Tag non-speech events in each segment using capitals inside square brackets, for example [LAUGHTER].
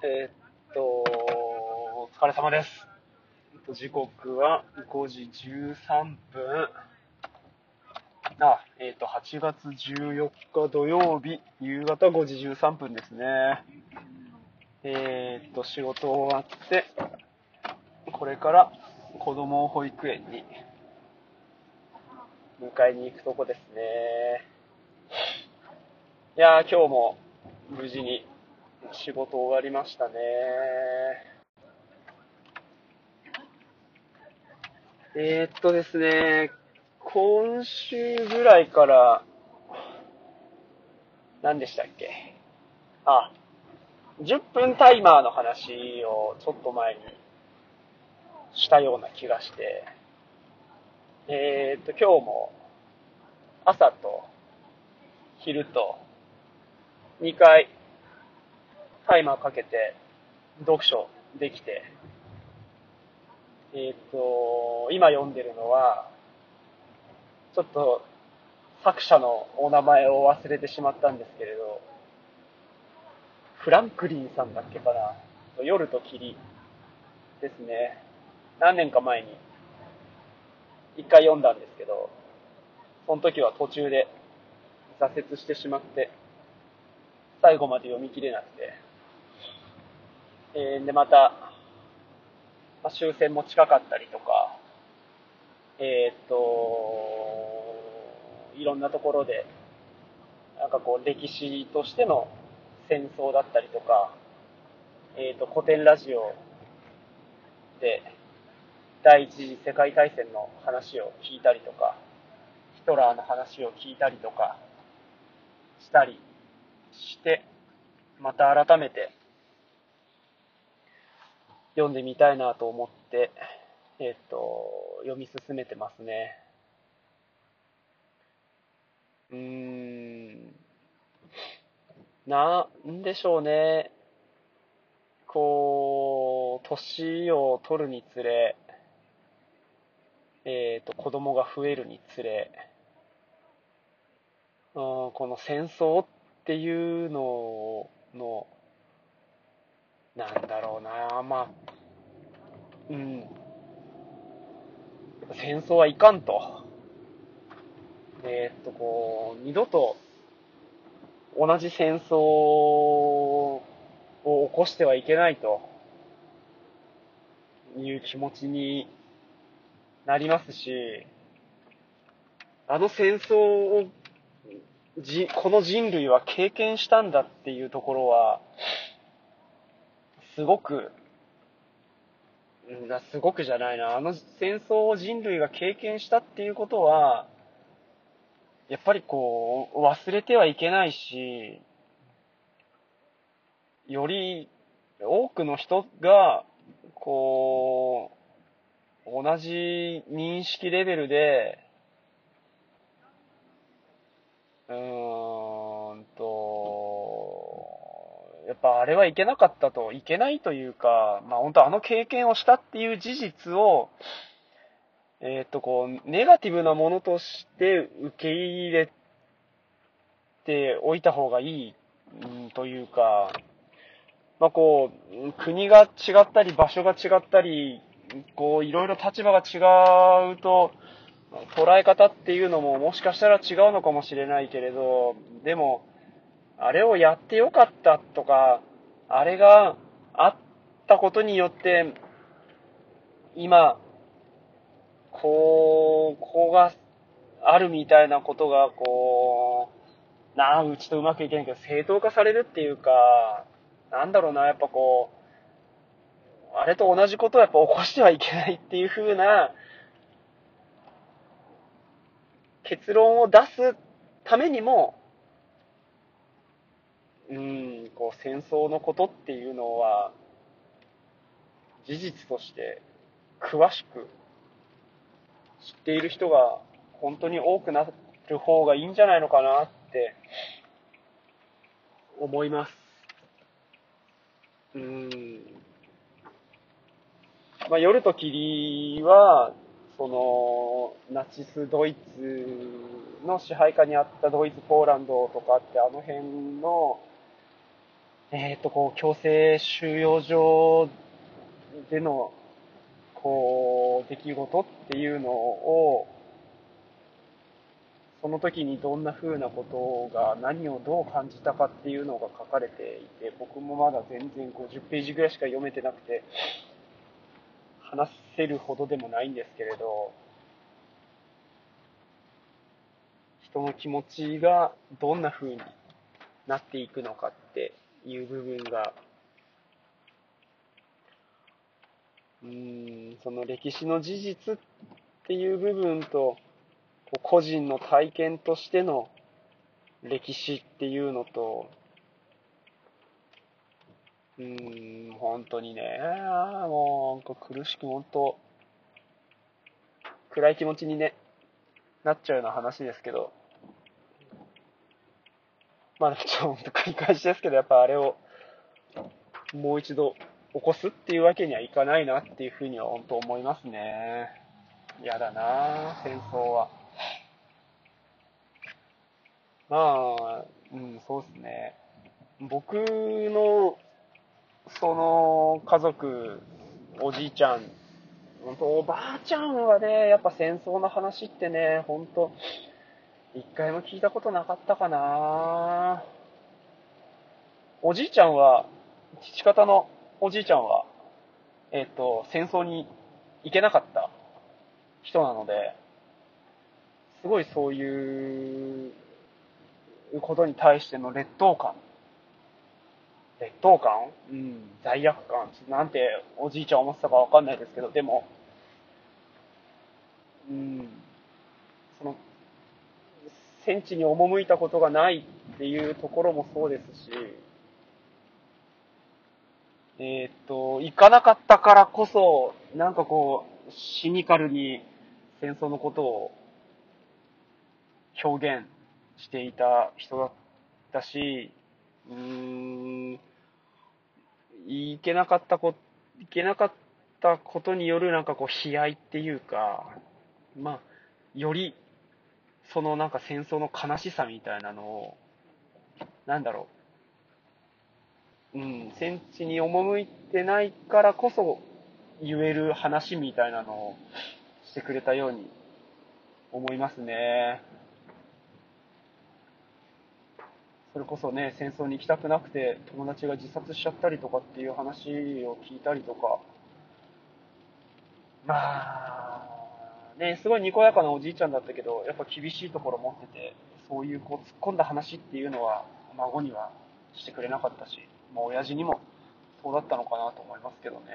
えーっと、お疲れ様です。時刻は5時13分。あ、えーっと、8月14日土曜日、夕方5時13分ですね。えーっと、仕事終わって、これから子供を保育園に迎えに行くとこですね。いやー、今日も無事に仕事終わりましたね。えー、っとですね、今週ぐらいから、何でしたっけ？あ、10分タイマーの話をちょっと前にしたような気がして、えー、っと、今日も朝と昼と2回タイマーかけて読書できて、えーと、今読んでるのは、ちょっと作者のお名前を忘れてしまったんですけれど、フランクリンさんだっけかな。夜と霧ですね。何年か前に一回読んだんですけど、その時は途中で挫折してしまって、最後まで読み切れなくて、えーで、また、まあ、終戦も近かったりとか、えーっと、いろんなところで、なんかこう、歴史としての戦争だったりとか、えーっと、古典ラジオで、第一次世界大戦の話を聞いたりとか、ヒトラーの話を聞いたりとか、したりして、また改めて読んでみたいなと思って、えっ、と、読み進めてますね。うーん、なんでしょうね。こう、年を取るにつれ、えっ、と、子供が増えるにつれ、うんこの戦争っていうのの、なんだろうな、まあ、うん。戦争はいかんと。えーっと、こう、二度と同じ戦争を起こしてはいけないという気持ちになりますし、あの戦争を、この人類は経験したんだっていうところは、すごく、すごくじゃないな。あの戦争を人類が経験したっていうことは、やっぱりこう、忘れてはいけないし、より多くの人が、こう、同じ認識レベルで、うーんと、やっぱあれはいけなかったと、いけないというか、まあ本当あの経験をしたっていう事実を、えーっとこう、ネガティブなものとして受け入れておいた方がいい、というか、まあこう、国が違ったり場所が違ったり、こういろいろ立場が違うと、捉え方っていうのももしかしたら違うのかもしれないけれど、でも、あれをやってよかったとか、あれがあったことによって、今、こう、こうがあるみたいなことが、こう、なあ、うちとうまくいけないけど、正当化されるっていうか、なんだろうな、やっぱこう、あれと同じことをやっぱ起こしてはいけないっていう風な、結論を出すためにも、うん、こう戦争のことっていうのは、事実として詳しく知っている人が本当に多くなる方がいいんじゃないのかなって思います。うん。まあ、夜と霧は、その、ナチスドイツの支配下にあったドイツ、ポーランドとかってあの辺の、えっ、と、こう、強制収容所での、こう、出来事っていうのを、その時にどんな風なことが何をどう感じたかっていうのが書かれていて、僕もまだ全然50ページぐらいしか読めてなくて、話せるほどでもないんですけれど、人の気持ちがどんな風になっていくのかっていう部分が、うーん、その歴史の事実っていう部分と、個人の体験としての歴史っていうのと、うーん、本当にね、もう、苦しく、本当、暗い気持ちにね、なっちゃうような話ですけど、まあ、ちょっと繰り返しですけど、やっぱあれを、もう一度起こすっていうわけにはいかないなっていうふうには本当思いますね。嫌だな戦争は。まあ、うん、そうですね。僕の、その、家族、おじいちゃん、本当おばあちゃんはね、やっぱ戦争の話ってね、本当一回も聞いたことなかったかなおじいちゃんは、父方のおじいちゃんは、えっ、ー、と、戦争に行けなかった人なので、すごいそういうことに対しての劣等感。劣等感？うん、罪悪感。なんておじいちゃん思ってたかわかんないですけど、でも、うん、戦地に赴いたことがないっていうところもそうですし、えー、っと、行かなかったからこそ、なんかこう、シニカルに戦争のことを表現していた人だったし、うーん、いけなかったこ、いけなかったことによるなんかこう悲哀っていうか、まあ、より、そのなんか戦争の悲しさみたいなのを、なんだろう、うん、戦地に赴いてないからこそ言える話みたいなのをしてくれたように思いますね。それこそね、戦争に行きたくなくて友達が自殺しちゃったりとかっていう話を聞いたりとか、まあ、ね、すごいにこやかなおじいちゃんだったけど、やっぱ厳しいところ持ってて、そういうこう突っ込んだ話っていうのは孫にはしてくれなかったし、まあ親父にもそうだったのかなと思いますけどね。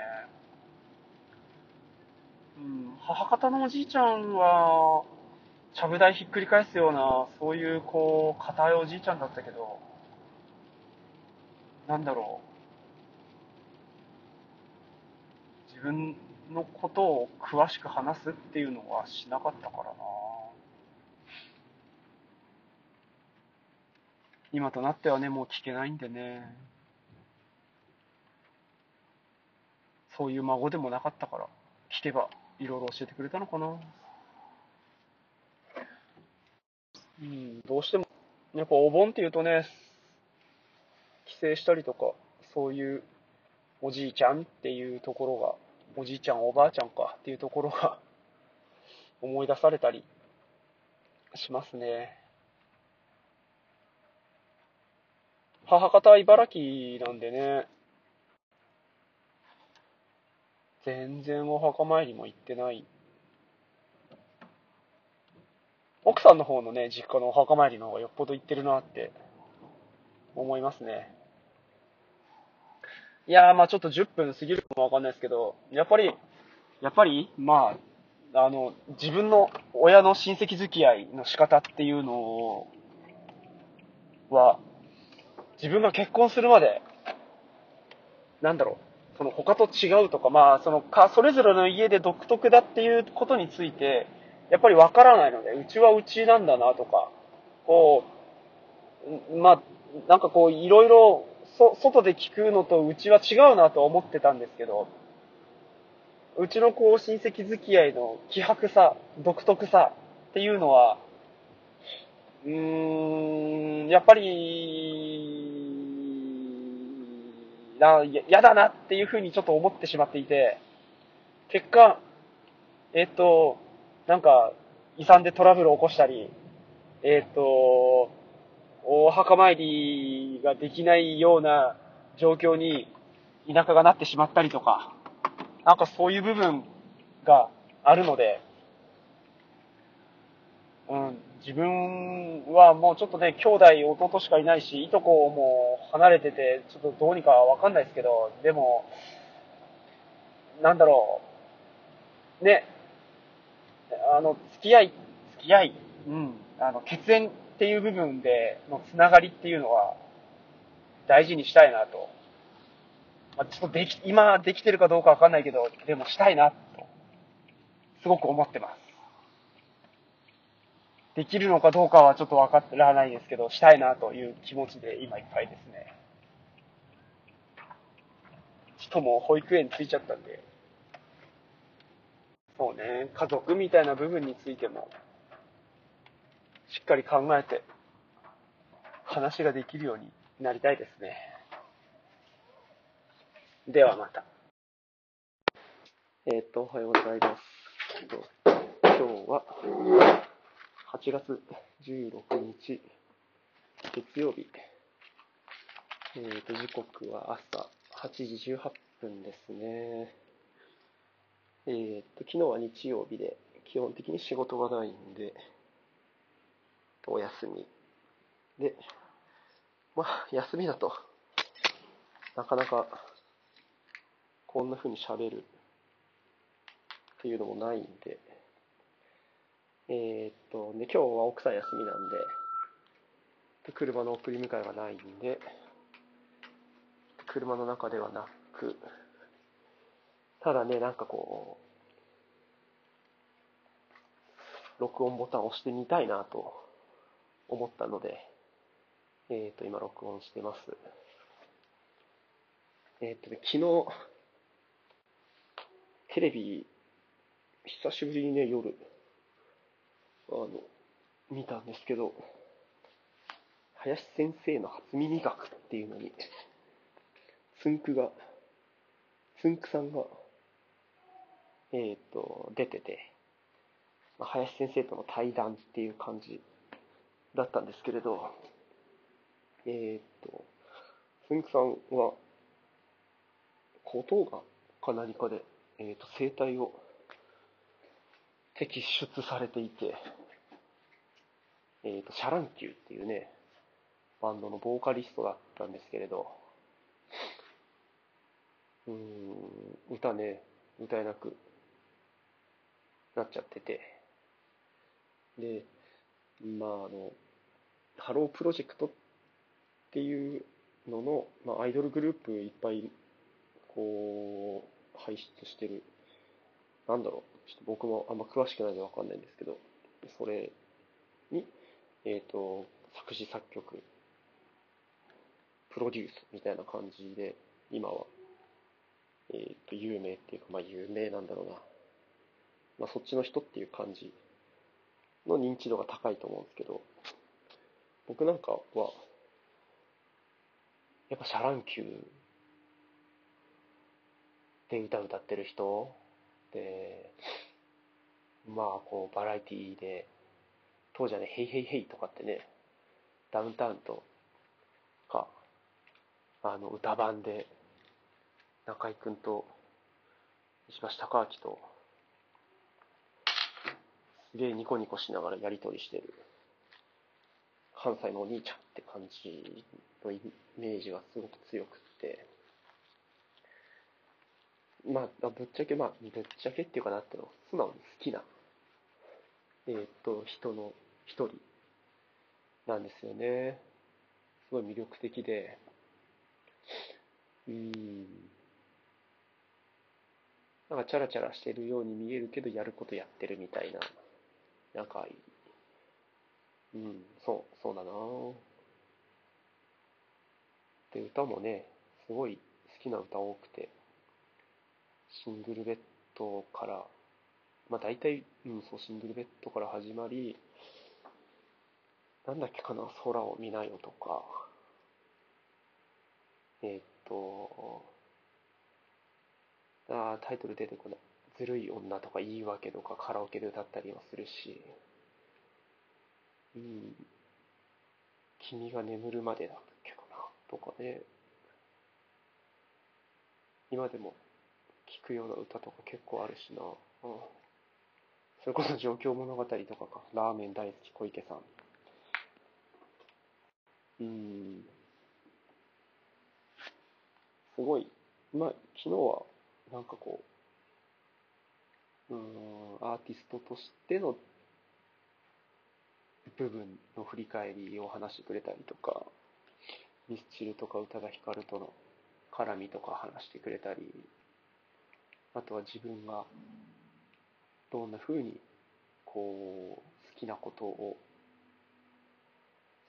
うん、母方のおじいちゃんは、ちゃぶ台ひっくり返すような、そういうこう、硬いおじいちゃんだったけど、なんだろう。自分のことを詳しく話すっていうのはしなかったからな今となってはね、もう聞けないんでね。そういう孫でもなかったから、聞けばいろいろ教えてくれたのかな。うん、どうしても、やっぱお盆っていうとね、帰省したりとか、そういうおじいちゃんっていうところが、おじいちゃん、おばあちゃんかっていうところが [LAUGHS] 思い出されたりしますね。母方は茨城なんでね、全然お墓参りも行ってない奥さんの方のね、実家のお墓参りの方がよっぽど行ってるなって思いますね。いやー、まあちょっと10分過ぎるかもわかんないですけど、やっぱり、やっぱり、まあ、あの、自分の親の親戚付き合いの仕方っていうのは、自分が結婚するまで、なんだろう、その他と違うとか、まあ、そのか、それぞれの家で独特だっていうことについて、やっぱりわからないので、うちはうちなんだなとか、こう、まあ、なんかこう、いろいろ、そ、外で聞くのとうちは違うなと思ってたんですけど、うちのこう、親戚付き合いの気迫さ、独特さっていうのは、うーん、やっぱり、な、嫌だなっていうふうにちょっと思ってしまっていて、結果、えっ、と、なんか、遺産でトラブルを起こしたり、えっ、と、お墓参りができないような状況に田舎がなってしまったりとか、なんかそういう部分があるので、うん、自分はもうちょっとね、兄弟、弟しかいないし、いとこも離れてて、ちょっとどうにかわかんないですけど、でも、なんだろう、ね、あの、付き合い、付き合い、うん、あの、血縁っていう部分でのつながりっていうのは、大事にしたいなと。まあ、ちょっとでき、今できてるかどうかわかんないけど、でもしたいなと、すごく思ってます。できるのかどうかはちょっとわからないですけど、したいなという気持ちで今いっぱいですね。人もう保育園ついちゃったんで、そうね、家族みたいな部分についても、しっかり考えて、話ができるようになりたいですね。ではまた。えっ、と、おはようございます。今日は、8月16日、月曜日。えっ、と、時刻は朝8時18分ですね。えっ、と、昨日は日曜日で、基本的に仕事がないんで、お休み。で、まあ、休みだと、なかなか、こんな風に喋るっていうのもないんで、えー、っと、で、今日は奥さん休みなんで、で車の送り迎えがないんで、車の中ではなく、ただね、なんかこう、録音ボタンを押してみたいなと思ったので、えっ、ー、と、今録音してます。えっ、ー、とね、昨日、テレビ、久しぶりにね、夜、あの、見たんですけど、林先生の初耳学っていうのに、つんくが、つんくさんが、えっ、ー、と、出てて、林先生との対談っていう感じだったんですけれど、えっ、と、つんくさんは、喉頭がんか何かで、えっ、と、声帯を摘出されていて、えっ、と、シャ乱Q っていうね、バンドのボーカリストだったんですけれど、うん、歌ね、歌えなくなっちゃってて、で、まあ、あの、ハロープロジェクトっていうのの、まあ、アイドルグループいっぱい、こう、輩出してる、なんだろう、ちょっと僕もあんま詳しくないのでわかんないんですけど、それに、えっ、ー、と、作詞作曲、プロデュースみたいな感じで、今は、えっ、ー、と、有名っていうか、まあ有名なんだろうな。まあそっちの人っていう感じの認知度が高いと思うんですけど、僕なんかは、やっぱシャ乱Q で歌歌ってる人で、まあこうバラエティーで当時はね、ヘイヘイヘイとかってね、ダウンタウンとか、あの、歌版で、中居君と、石橋貴明と、すげえニコニコしながらやりとりしてる、関西のお兄ちゃんって感じのイメージがすごく強くって、まあ、ぶっちゃけ、まあ、ぶっちゃけっていうかなっての、素直に好きな、えっ、と、人の一人なんですよね。すごい魅力的で、うん。なんかチャラチャラしてるように見えるけど、やることやってるみたいな、なんか、うん、そう、そうだな。で、歌もね、すごい好きな歌多くて、シングルベッドから、まあ大体、うん、そう、シングルベッドから始まり、なんだっけかな、空を見なよとか、えー、っと、あタイトル出てこない。ずるい女とか言い訳とかカラオケで歌ったりもするし、うん、君が眠るまでだっけかな、とかね、今でも聴くような歌とか結構あるしな、うん、それこそ状況物語とかか、ラーメン大好き小池さん。うん、すごい、まあ、昨日はなんかこう、うん、アーティストとしての部分の振り返りを話してくれたりとか、ミスチルとか宇多田ヒカルとの絡みとか話してくれたり、あとは自分がどんな風にこう好きなことを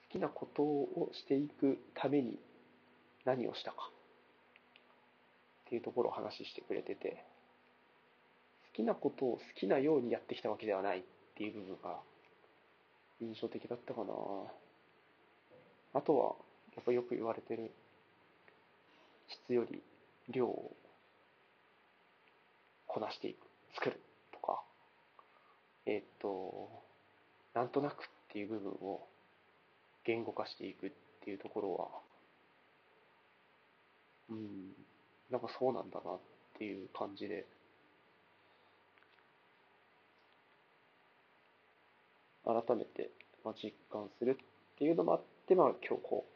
好きなことをしていくために何をしたかっていうところを話してくれてて、好きなことを好きなようにやってきたわけではないっていう部分が印象的だったかな。あとは、やっぱよく言われてる、質より量をこなしていく、作るとか、えー、っと、なんとなくっていう部分を言語化していくっていうところは、うん、なんかそうなんだなっていう感じで、改めて、まあ、実感するっていうのもあって、まあ今日こう、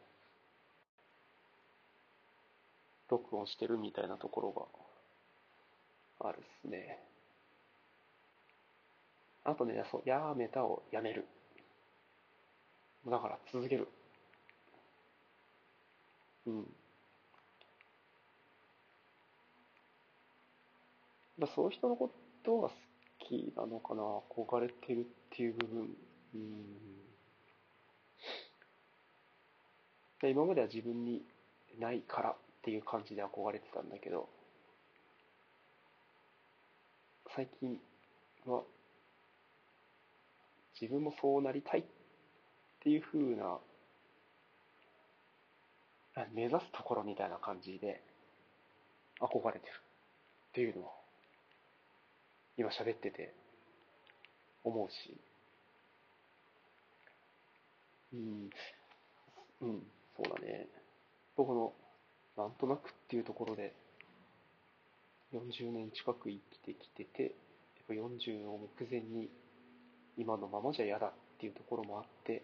録音してるみたいなところがあるっすね。あとね、そう、やめたをやめる。だから続ける。うん。だそういう人のことが好きなのかな、憧れてるっていう部分。うん。今までは自分にないからっていう感じで憧れてたんだけど、最近は自分もそうなりたいっていう風な目指すところみたいな感じで憧れてるっていうのを今喋ってて思うし、うん、うん、そうだね。僕の、なんとなくっていうところで、40年近く生きてきてて、やっぱ40を目前に、今のままじゃ嫌だっていうところもあって、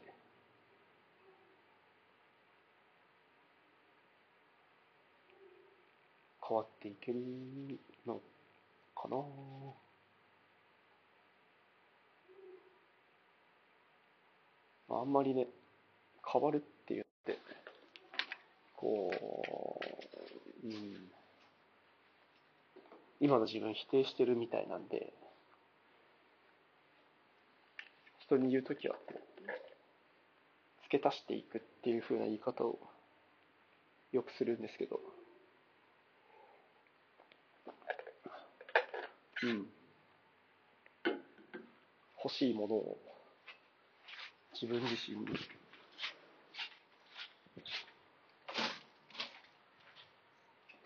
変わっていけるのかな。あんまりね、変わるって言って、こう、うん、今の自分否定してるみたいなんで、人に言うときは、付け足していくっていう風な言い方をよくするんですけど、うん。欲しいものを自分自身に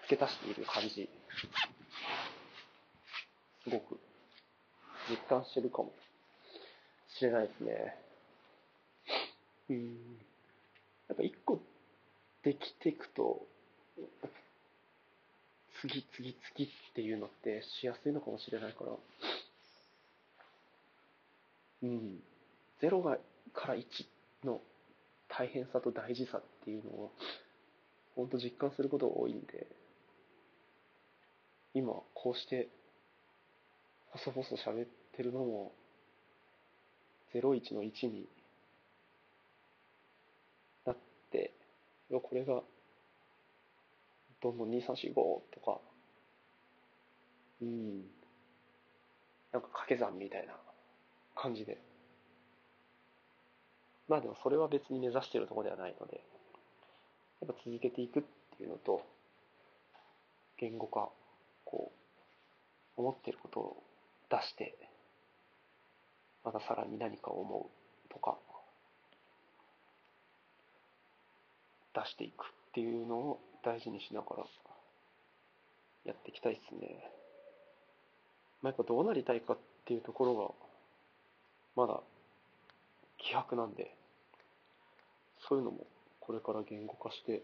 付け足している感じ、すごく実感してるかもしれないですね。うん。やっぱ一個できていくと、次、次、次っていうのってしやすいのかもしれないから、うん。ゼロがから1の大変さと大事さっていうのを、本当実感することが多いんで、今、こうして、細々喋ってるのも、01の1になって、これが、どんどん2345とか、うん、なんか掛け算みたいな感じでまあでもそれは別に目指しているところではないので、やっぱ続けていくっていうのと、言語化、こう、思っていることを出して、またさらに何かを思うとか、出していくっていうのを大事にしながらやっていきたいっすね。まあ、やっぱどうなりたいかっていうところが、まだ希薄なんで、そういうのもこれから言語化して、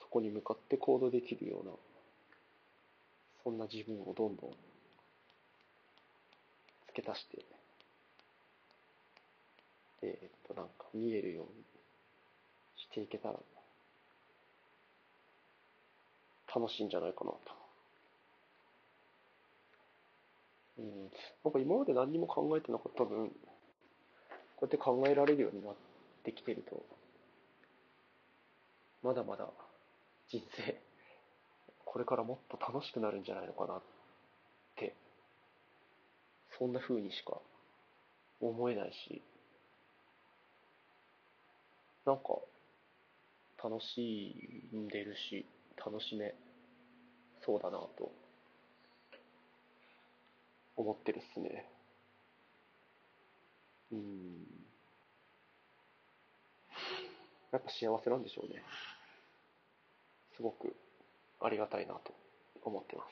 そこに向かって行動できるような、そんな自分をどんどん付け足して、えーっと、なんか見えるようにしていけたら、楽しいんじゃないかなと。うん。なんか今まで何にも考えてなかった分、こうやって考えられるようになってきてると、まだまだ人生、これからもっと楽しくなるんじゃないのかなって、そんな風にしか思えないし、なんか楽しんでるし、楽しめそうだなと思ってるっすね。うん。やっぱ幸せなんでしょうね。すごくありがたいなと思ってます。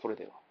それでは。